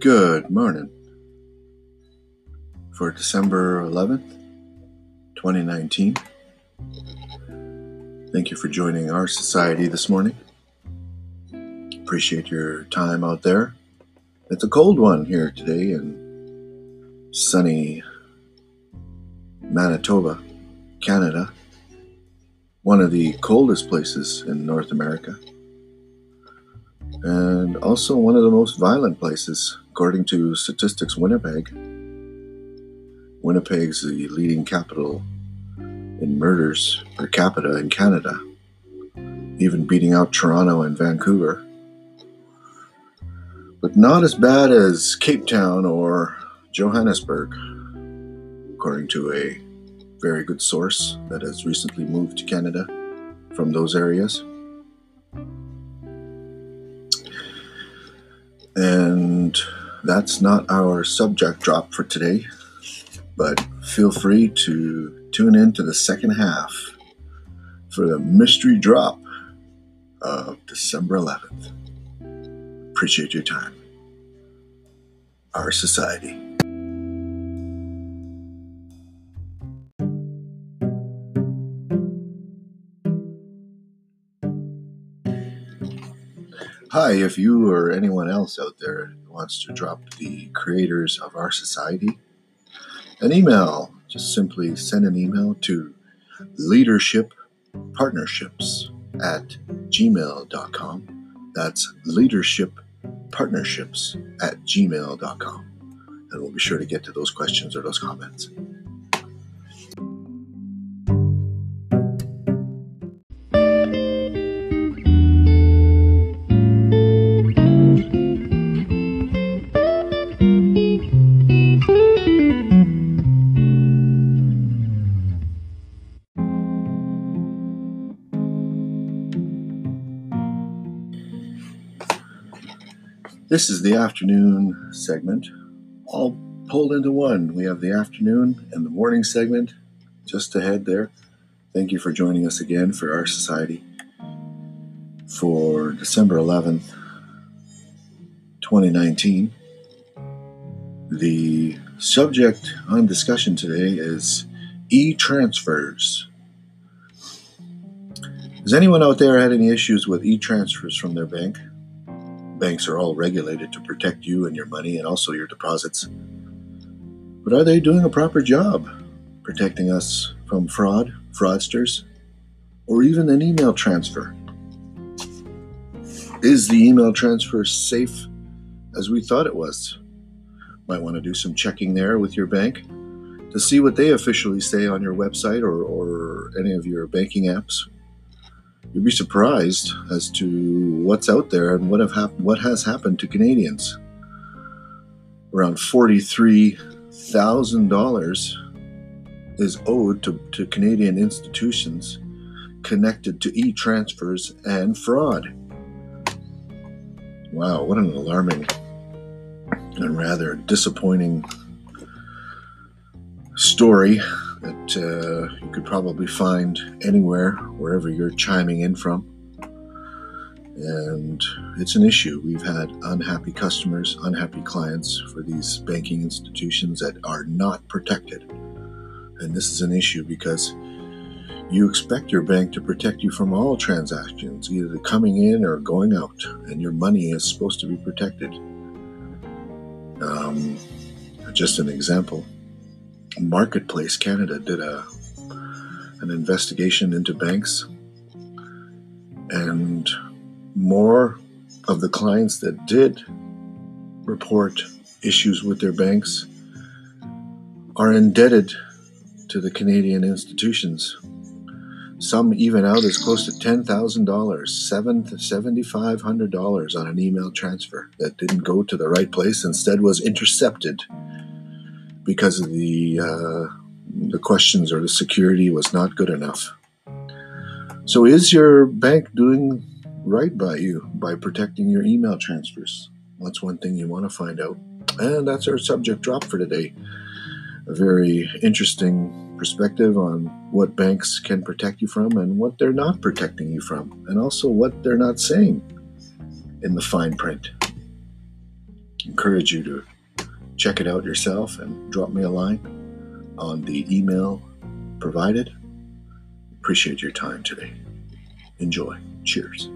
Good morning. For December 11th, 2019. Thank you for joining our society this morning. Appreciate your time out there. It's a cold one here today in sunny Manitoba, Canada. One of the coldest places in North America. And also one of the most violent places, according to Statistics Winnipeg. Winnipeg's the leading capital in murders per capita in Canada, even beating out Toronto and Vancouver. But not as bad as Cape Town or Johannesburg, according to a very good source that has recently moved to Canada from those areas. And that's not our subject drop for today, but feel free to tune in to the second half for the mystery drop of December 11th. Appreciate your time. Our society. Hi, if you or anyone else out there wants to drop the creators of our society an email, just simply send an email to leadershippartnerships at gmail.com. That's leadershippartnerships at gmail.com. And we'll be sure to get to those questions or those comments. This is the afternoon segment, all pulled into one. We have the afternoon and the morning segment just ahead there. Thank you for joining us again for our society for December 11th, 2019. The subject on discussion today is e transfers. Has anyone out there had any issues with e transfers from their bank? Banks are all regulated to protect you and your money and also your deposits. But are they doing a proper job protecting us from fraud, fraudsters, or even an email transfer? Is the email transfer safe as we thought it was? Might want to do some checking there with your bank to see what they officially say on your website or, or any of your banking apps you'd be surprised as to what's out there and what have hap- what has happened to Canadians. Around forty-three thousand dollars is owed to, to Canadian institutions connected to e-transfers and fraud. Wow, what an alarming and rather disappointing story that uh, you could probably find anywhere, wherever you're chiming in from. And it's an issue. We've had unhappy customers, unhappy clients for these banking institutions that are not protected. And this is an issue because you expect your bank to protect you from all transactions, either coming in or going out, and your money is supposed to be protected. Um, just an example Marketplace Canada did a an investigation into banks, and more of the clients that did report issues with their banks are indebted to the Canadian institutions. Some even out as close to ten thousand dollars, seven to seventy five hundred dollars on an email transfer that didn't go to the right place, instead was intercepted because of the uh, the questions or the security was not good enough. So, is your bank doing right by you by protecting your email transfers? That's one thing you want to find out. And that's our subject drop for today. A very interesting perspective on what banks can protect you from and what they're not protecting you from, and also what they're not saying in the fine print. encourage you to check it out yourself and drop me a line on the email provided. Appreciate your time today. Enjoy. Cheers.